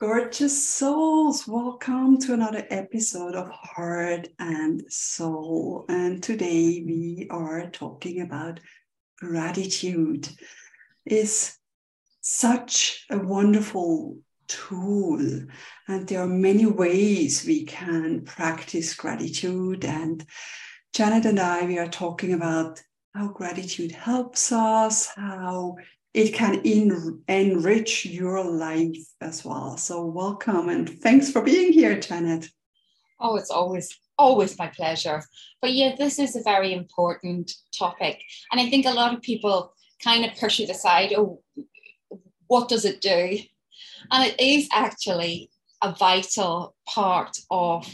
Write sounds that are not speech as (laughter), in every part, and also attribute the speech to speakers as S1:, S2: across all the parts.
S1: Gorgeous souls, welcome to another episode of Heart and Soul. And today we are talking about gratitude. Is such a wonderful tool, and there are many ways we can practice gratitude. And Janet and I, we are talking about how gratitude helps us, how it can in, enrich your life as well. So, welcome and thanks for being here, Janet.
S2: Oh, it's always always my pleasure. But yeah, this is a very important topic, and I think a lot of people kind of push it aside. Oh, what does it do? And it is actually a vital part of.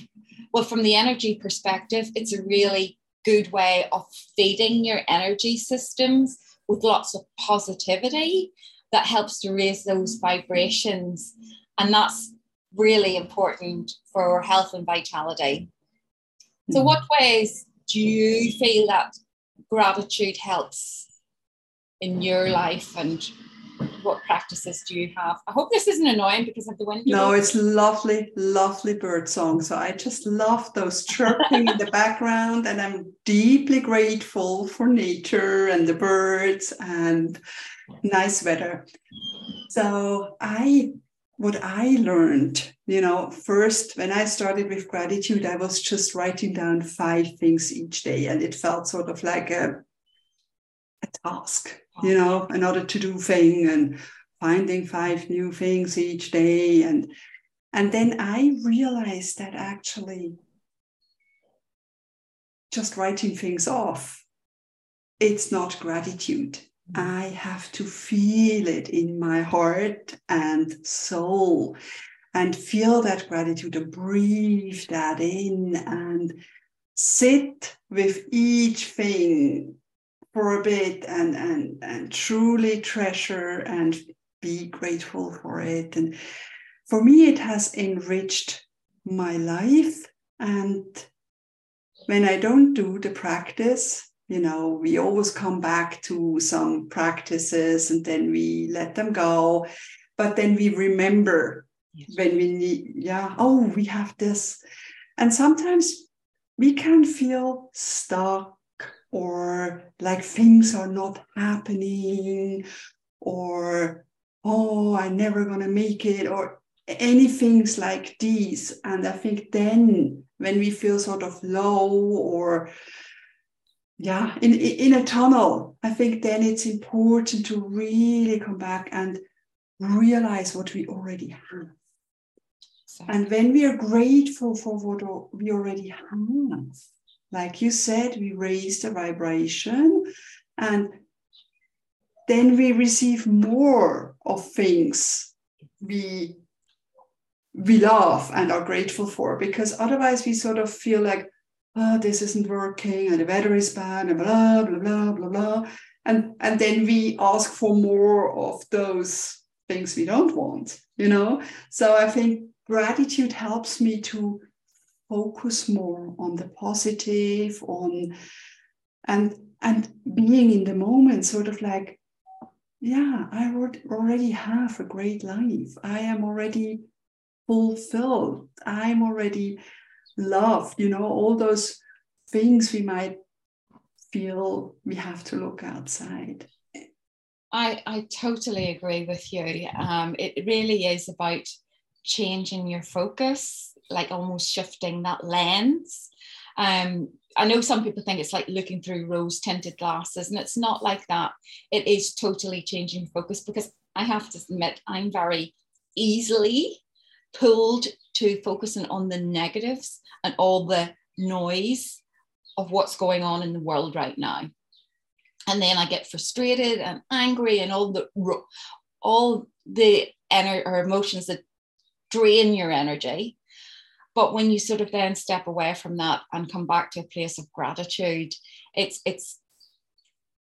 S2: Well, from the energy perspective, it's a really good way of feeding your energy systems with lots of positivity that helps to raise those vibrations. And that's really important for health and vitality. So, mm-hmm. what ways do you feel that gratitude helps in your life and what practices do you have? I hope this isn't annoying because of the wind.
S1: No, it's lovely, lovely bird song. So I just love those chirping in the background, and I'm deeply grateful for nature and the birds and nice weather. So I what I learned, you know, first when I started with gratitude, I was just writing down five things each day, and it felt sort of like a a task, you know, another to-do thing and finding five new things each day. And and then I realized that actually just writing things off, it's not gratitude. Mm-hmm. I have to feel it in my heart and soul and feel that gratitude and breathe that in and sit with each thing for a bit and and and truly treasure and be grateful for it. And for me it has enriched my life. And when i don't do the practice you know we always come back to some practices and then we let them go. But then we remember yes. when we need yeah oh we have this. And sometimes we can feel stuck or like things are not happening or oh i'm never going to make it or any things like these. And i think then when we feel sort of low or yeah in in a tunnel i think then it's important to really come back and realize what we already have. And when we are grateful for what we already have like you said, we raise the vibration and then we receive more of things we we love and are grateful for because otherwise we sort of feel like oh this isn't working and the weather is bad and blah blah blah blah blah. And and then we ask for more of those things we don't want you know? So i think gratitude helps me to focus more on the positive on and and being in the moment sort of like yeah i already have a great life. I am already fulfilled. I'm already loved you know all those things we might feel we have to look outside.
S2: I i totally agree with you. Um, it really is about changing your focus like almost shifting that lens. Um, I know some people think it's like looking through rose tinted glasses, and it's not like that. It is totally changing focus because I have to admit, I'm very easily pulled to focusing on the negatives and all the noise of what's going on in the world right now. And then I get frustrated and angry and all the all the ener- or emotions that drain your energy but when you sort of then step away from that and come back to a place of gratitude it's it's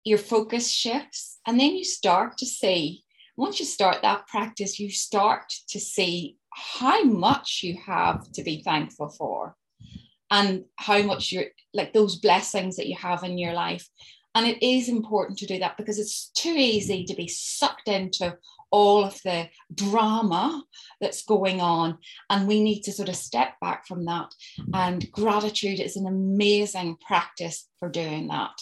S2: your focus shifts. And then you start to see once you start that practice you start to see how much you have to be thankful for and how much you're like those blessings that you have in your life. And it is important to do that because it's too easy to be sucked into all of the drama that's going on. And we need to sort of step back from that. And gratitude is an amazing practice for doing that.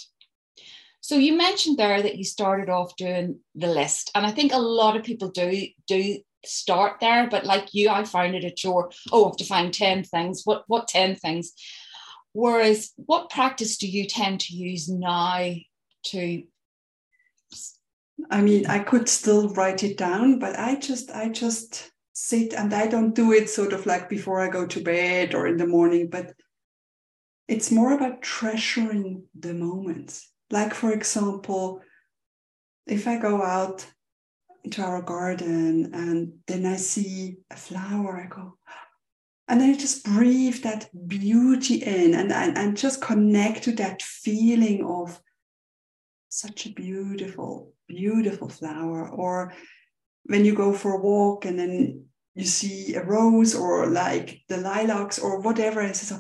S2: So you mentioned there that you started off doing the list, and I think a lot of people do do start there. But like you, I found it a chore. Oh, I have to find ten things. What what ten things? Whereas, what practice do you tend to use now to?
S1: I mean, I could still write it down, but I just I just sit and I don't do it sort of like before I go to bed or in the morning, but it's more about treasuring the moments. Like, for example, if I go out into our garden and then I see a flower, I go, and then I just breathe that beauty in and, and, and just connect to that feeling of such a beautiful, beautiful flower. Or when you go for a walk and then you see a rose or like the lilacs or whatever, it's so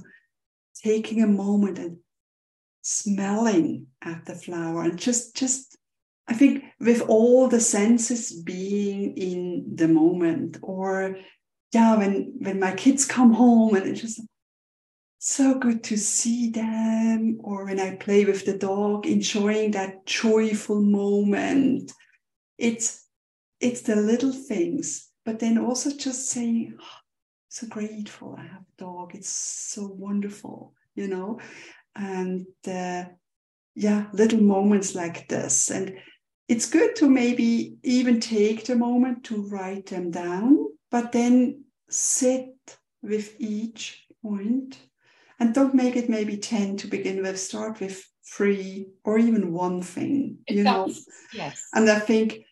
S1: taking a moment and smelling at the flower and just just i think with all the senses being in the moment or yeah when when my kids come home and it's just so good to see them or when i play with the dog enjoying that joyful moment. It's it's the little things but then also just saying oh, so grateful i have a dog. It's so wonderful you know? And uh, yeah little moments like this. And it's good to maybe even take the moment to write them down but then sit with each point and don't make it maybe 10 to begin with. Start with three or even one thing you know?
S2: yes.
S1: And i think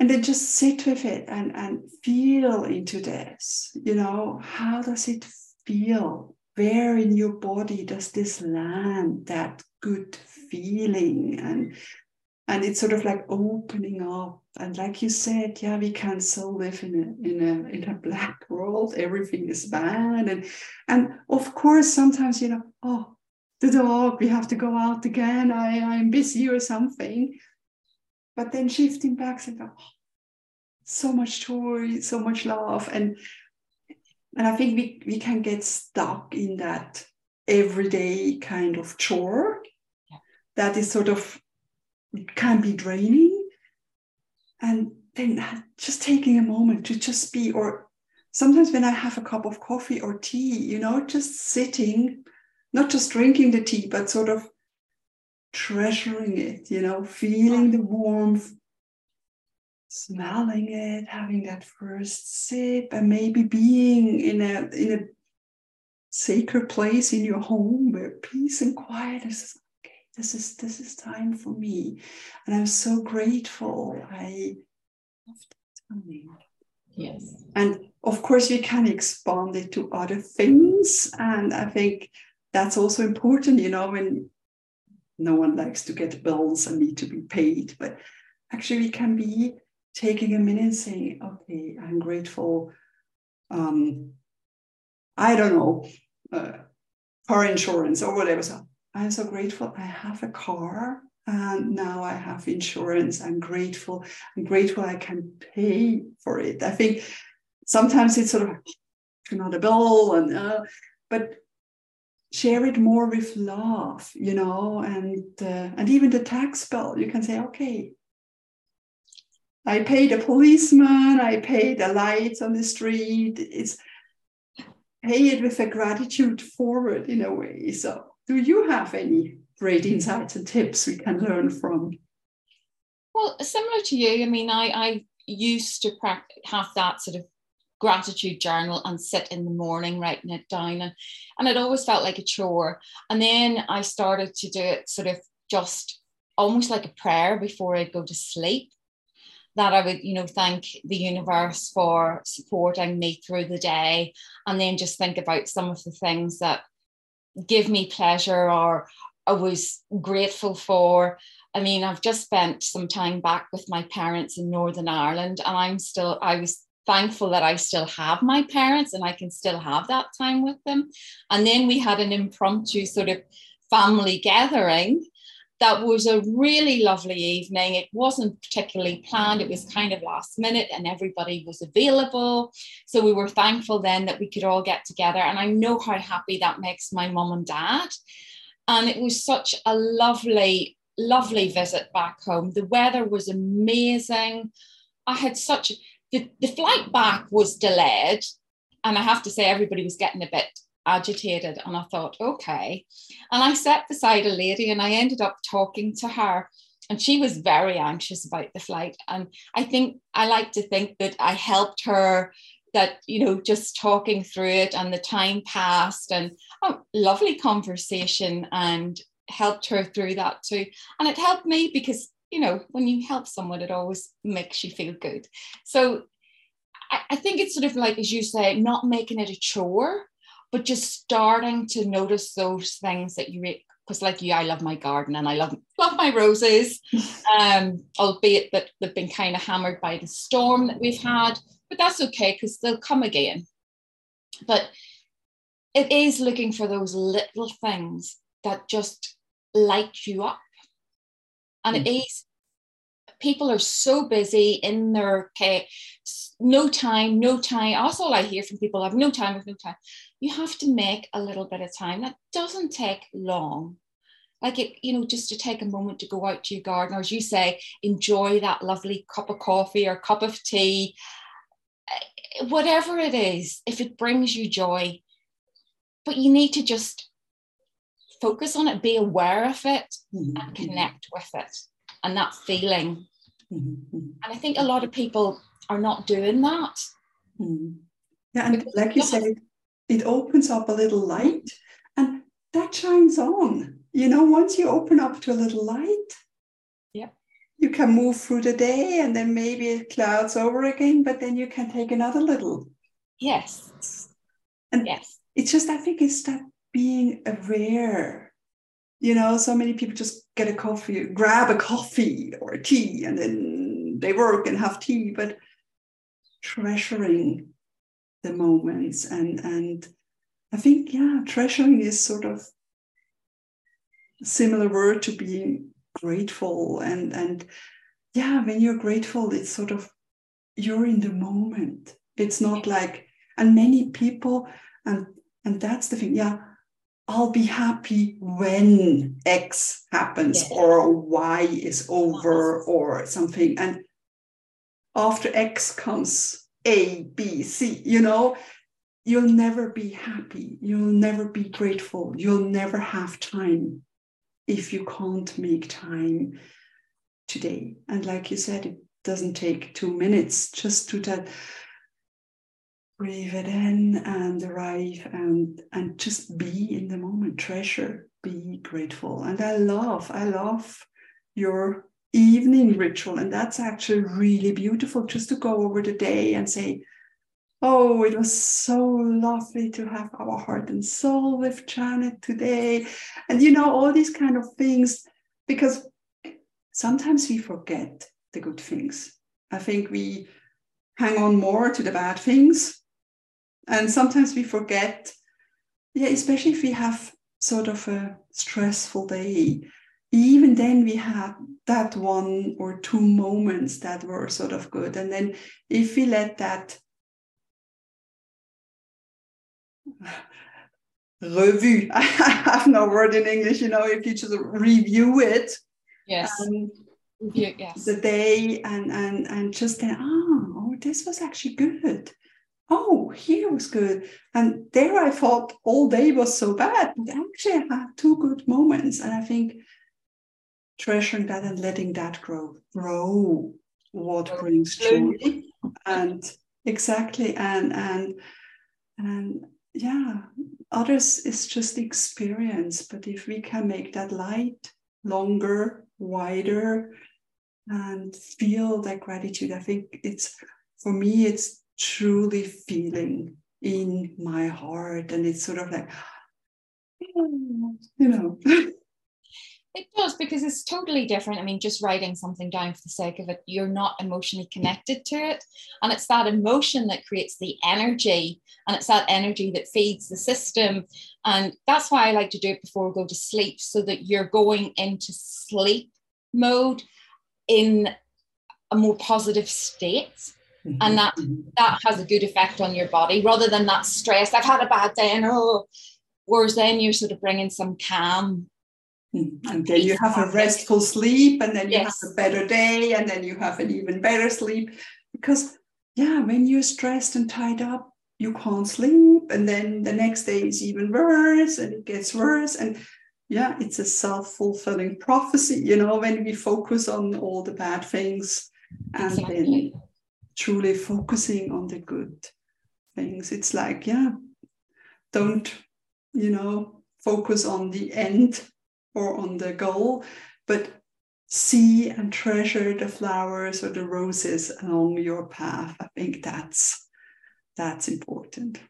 S1: and then just sit with it and and feel into this you know? How does it feel? Where in your body does this land that good feeling? And and it's sort of like opening up. And like you said yeah we can so live in a in a in a black world. Everything is bad. And and of course sometimes you know oh the dog we have to go out again. I i'm busy or something. But then shifting back go oh, so much joy so much love. And and I think we, we can get stuck in that everyday kind of chore yeah. that is sort of can be draining. And then just taking a moment to just be, or sometimes when I have a cup of coffee or tea, you know, just sitting, not just drinking the tea, but sort of treasuring it, you know, feeling the warmth, smelling it, having that first sip, and maybe being in a in a sacred place in your home where peace and quiet is. This is this is time for me, and I'm so grateful. I love that time.
S2: Yes,
S1: and of course we can expand it to other things, and I think that's also important. You know, when no one likes to get bills and need to be paid, but actually we can be taking a minute and saying, okay, I'm grateful. Um, I don't know, uh, car insurance or whatever. So I'm so grateful I have a car and now I have insurance. I'm grateful. I'm grateful I can pay for it. I think sometimes it's sort of not a bill and uh, but share it more with love, you know, and uh, and even the tax bill. You can say, okay, I pay the policeman, I pay the lights on the street. It's pay it with a gratitude forward in a way. So, do you have any great insights and tips we can learn from?
S2: Well, similar to you, I mean, I, I used to have that sort of gratitude journal and sit in the morning writing it down and, and it always felt like a chore and then i started to do it sort of just almost like a prayer before i go to sleep that I would, you know, thank the universe for supporting me through the day and then just think about some of the things that give me pleasure or I was grateful for. I mean, I've just spent some time back with my parents in Northern Ireland and I'm still, I was thankful that I still have my parents and I can still have that time with them. And then we had an impromptu sort of family gathering that was a really lovely evening. It wasn't particularly planned, it was kind of last minute, and everybody was available. So we were thankful then that we could all get together. And I know how happy that makes my mum and dad. And it was such a lovely, lovely visit back home. The weather was amazing. I had such the, the flight back was delayed. And I have to say, everybody was getting a bit agitated. And I thought, okay. And I sat beside a lady and I ended up talking to her. And she was very anxious about the flight. And I think I like to think that I helped her that you know just talking through it and the time passed and oh, lovely conversation and helped her through that too and it helped me because you know when you help someone it always makes you feel good so I, I think it's sort of like as you say not making it a chore but just starting to notice those things that you make, because like you, I love my garden and I love love my roses, (laughs) um, albeit that they've been kind of hammered by the storm that we've had, but that's okay because they'll come again. But it is looking for those little things that just light you up, and mm. it is. People are so busy in their okay, no time, no time. Also, I hear from people. I have no time, I have no time you have to make a little bit of time. That doesn't take long. Like it, you know, just to take a moment to go out to your garden, or as you say, enjoy that lovely cup of coffee or cup of tea, eh, whatever it is, if it brings you joy. But you need to just focus on it, be aware of it, mm-hmm. and connect with it and that feeling. Mm-hmm. And I think a lot of people are not doing that.
S1: Mm-hmm. Yeah, and like you said, it opens up a little light and that shines on. You know, once you open up to a little light,
S2: yeah,
S1: you can move through the day and then maybe it clouds over again, but then you can take another little.
S2: Yes.
S1: And yes. It's just, I think it's that being aware. You know, so many people just get a coffee, grab a coffee or a tea, and then they work and have tea, but treasuring the moments and and I think yeah, treasuring is sort of similar word to being grateful and and yeah, when you're grateful, it's sort of you're in the moment. It's not like and many people and and that's the thing, yeah. I'll be happy when X happens yes. or Y is over or something. And after X comes a, B, C, you know, you'll never be happy. You'll never be grateful. You'll never have time if you can't make time today. And like you said, it doesn't take two minutes just to that breathe it in and arrive and and just be in the moment treasure be grateful and i love i love your evening ritual. And that's actually really beautiful just to go over the day and say, Oh, it was so lovely to have our heart and soul with Janet today. And you know, all these kind of things, because sometimes we forget the good things. I think we hang on more to the bad things. And sometimes we forget, yeah, especially if we have sort of a stressful day even then we had that one or two moments that were sort of good. And then if we let that (laughs) review (laughs) i have no word in english you know if you just review it
S2: yes. um,
S1: yes. the day and and and just then oh, oh this was actually good. Oh here was good. And there i thought all day was so bad but actually i had two good moments. And i think treasuring that and letting that grow grow what brings joy. and exactly and and and yeah others is just experience but if we can make that light longer wider and feel that gratitude i think it's for me it's truly feeling in my heart and it's sort of like you know (laughs)
S2: It does because it's totally different. I mean, just writing something down for the sake of it, you're not emotionally connected to it. And it's that emotion that creates the energy, and it's that energy that feeds the system. And that's why I like to do it before we go to sleep, so that you're going into sleep mode in a more positive state. Mm-hmm. And that that has a good effect on your body rather than that stress. I've had a bad day and oh, whereas then you're sort of bringing some calm
S1: Mm-hmm. And then you have a restful sleep, and then you yes. have a better day, and then you have an even better sleep. Because, yeah, when you're stressed and tied up, you can't sleep. And then the next day is even worse, and it gets worse. And yeah, it's a self fulfilling prophecy, you know, when we focus on all the bad things and exactly. then truly focusing on the good things. It's like, yeah, don't, you know, focus on the end or on the goal, but see and treasure the flowers or the roses along your path. I think that's that's important.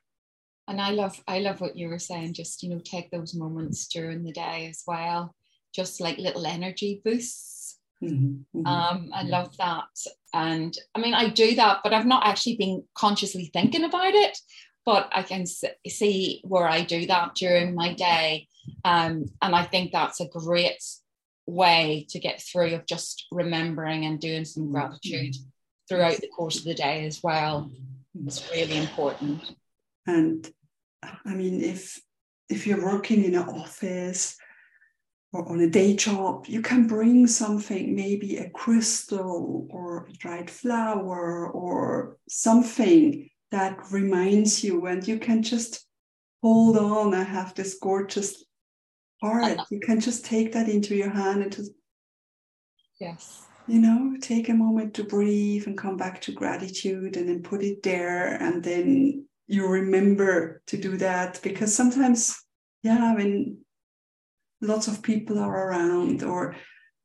S2: And I love I love what you were saying. Just you know, take those moments during the day as well, just like little energy boosts. Mm-hmm, mm-hmm. Um, I love that, and I mean, I do that, but I've not actually been consciously thinking about it. But I can see where I do that during my day, um, and I think that's a great way to get through of just remembering and doing some gratitude throughout the course of the day as well. It's really important.
S1: And I mean, if if you're working in an office or on a day job, you can bring something, maybe a crystal or a dried flower or something that reminds you, and you can just hold on. I have this gorgeous heart. You can just take that into your hand and just,
S2: yes,
S1: you know, take a moment to breathe and come back to gratitude and then put it there. And then you remember to do that because sometimes, yeah, when lots of people are around or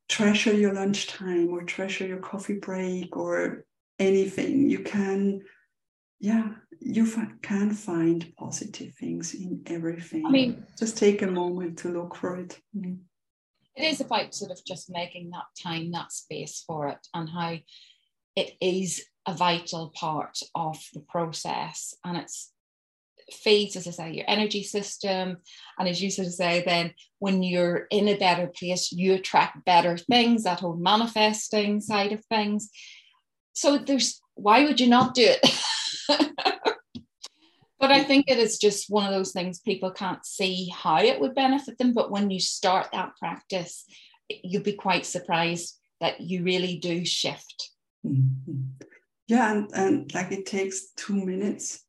S1: treasure your lunchtime or treasure your coffee break or anything, you can yeah you can find positive things in everything. I mean just take a moment to look for it. Mm.
S2: it is about sort of just making that time that space for it and how it is a vital part of the process. And it's feeds as i say your energy system. And as you sort of say then when you're in a better place you attract better things that whole manifesting side of things. So there's why would you not do it (laughs) but I think it is just one of those things people can't see how it would benefit them. But when you start that practice, you'll be quite surprised that you really do shift.
S1: Mm-hmm. Yeah, and, and like it takes two minutes.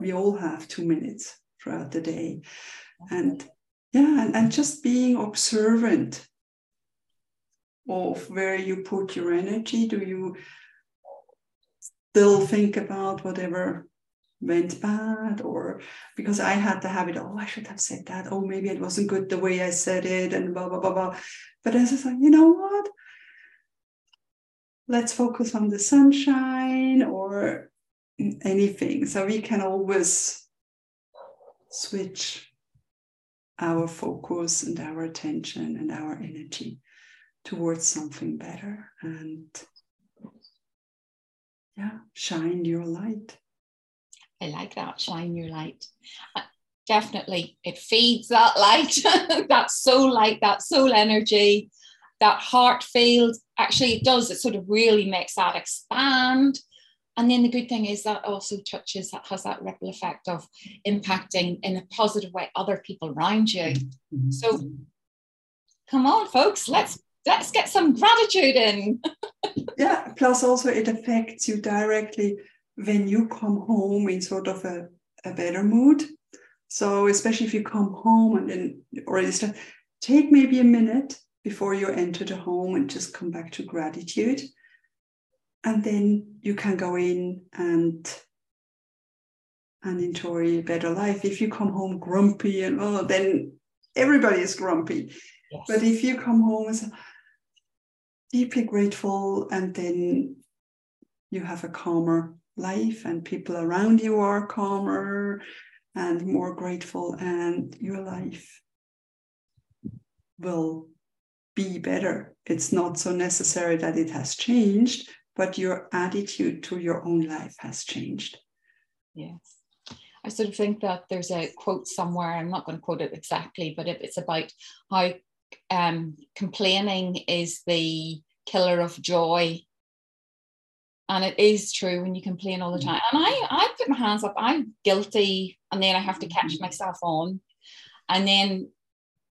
S1: We all have two minutes throughout the day. And yeah, and, and just being observant of where you put your energy. Do you still think about whatever went bad or because I had the habit, oh, I should have said that. Oh, maybe it wasn't good the way I said it and blah, blah, blah, blah. But as I said, you know what? Let's focus on the sunshine or anything. So we can always switch our focus and our attention and our energy towards something better. And yeah, shine your light.
S2: I like that, shine your light. Uh, definitely, it feeds that light, (laughs) that soul light, that soul energy, that heart field. Actually, it does, it sort of really makes that expand. And then the good thing is that also touches, that has that ripple effect of impacting in a positive way other people around you. Mm-hmm. So come on, folks, let's let's get some gratitude in. (laughs)
S1: yeah, plus also it affects you directly when you come home in sort of a, a better mood. So especially if you come home and then already start, uh, take maybe a minute before you enter the home and just come back to gratitude. And then you can go in and and enjoy a better life. If you come home grumpy and oh, then everybody is grumpy. Yes. But if you come home and say, deeply grateful and then you have a calmer life and people around you are calmer and more grateful and your life will be better. It's not so necessary that it has changed, but your attitude to your own life has changed.
S2: Yes. I sort of think that there's a quote somewhere, I'm not going to quote it exactly, but it's about how um, complaining is the killer of joy. And it is true when you complain all the time. And I, I put my hands up, I'm guilty, and then I have to catch mm-hmm. myself on. And then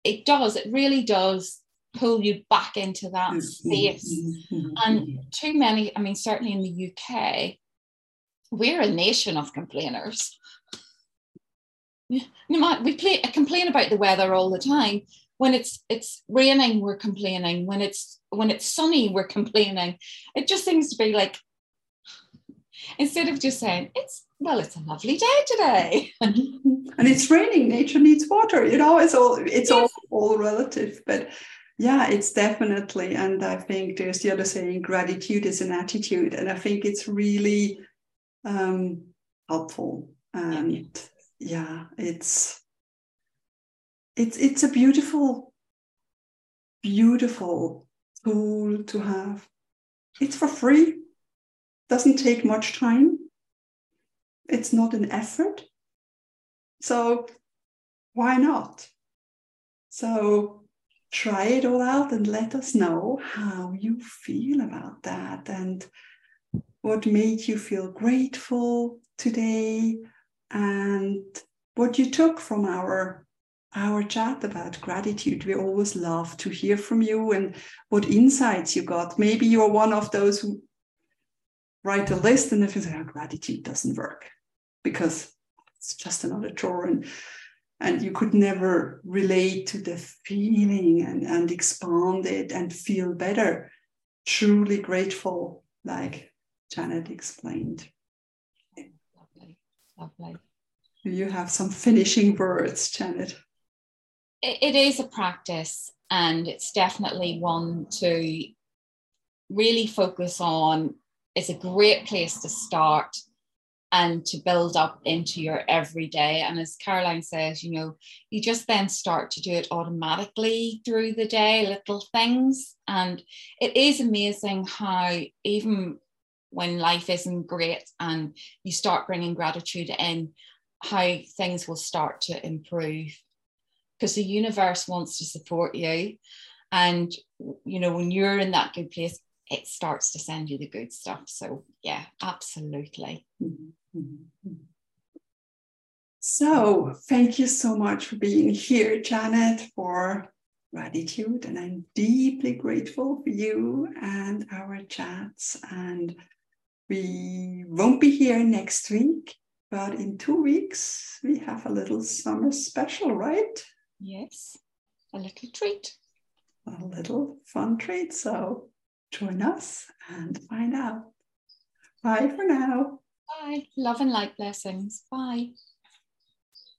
S2: it does, it really does pull you back into that mm-hmm. space. Mm-hmm. And too many, I mean, certainly in the UK, we're a nation of complainers. We play, complain about the weather all the time. When it's it's raining, we're complaining. When it's when it's sunny, we're complaining. It just seems to be like instead of just saying it's well, it's a lovely day today, (laughs)
S1: and it's raining. Nature needs water. You know, it's all it's yes. all all relative, but yeah, it's definitely. And I think there's the other saying, gratitude is an attitude, and I think it's really um, helpful and yeah it's it's it's a beautiful beautiful tool to have. It's for free. Doesn't take much time. It's not an effort. So why not? So try it all out and let us know how you feel about that and what made you feel grateful today and what you took from our our chat about gratitude. We always love to hear from you and what insights you got. Maybe you're one of those who write a list and if you say oh, gratitude doesn't work because it's just another chore and and you could never relate to the feeling and, and expand it and feel better. Truly grateful like janet explained.
S2: Lovely. Lovely.
S1: You have some finishing words, Janet?
S2: It is a practice, and it's definitely one to really focus on. It's a great place to start and to build up into your everyday. And as Caroline says, you know, you just then start to do it automatically through the day, little things. And it is amazing how, even when life isn't great and you start bringing gratitude in, how things will start to improve because the universe wants to support you. And you know when you're in that good place it starts to send you the good stuff. So yeah absolutely.
S1: So thank you so much for being here janet for gratitude. And i'm deeply grateful for you and our chats. And we won't be here next week but in two weeks, we have a little summer special, right?
S2: Yes, a little treat.
S1: A little fun treat. So join us and find out. Bye for now.
S2: Bye. Love and light blessings. Bye.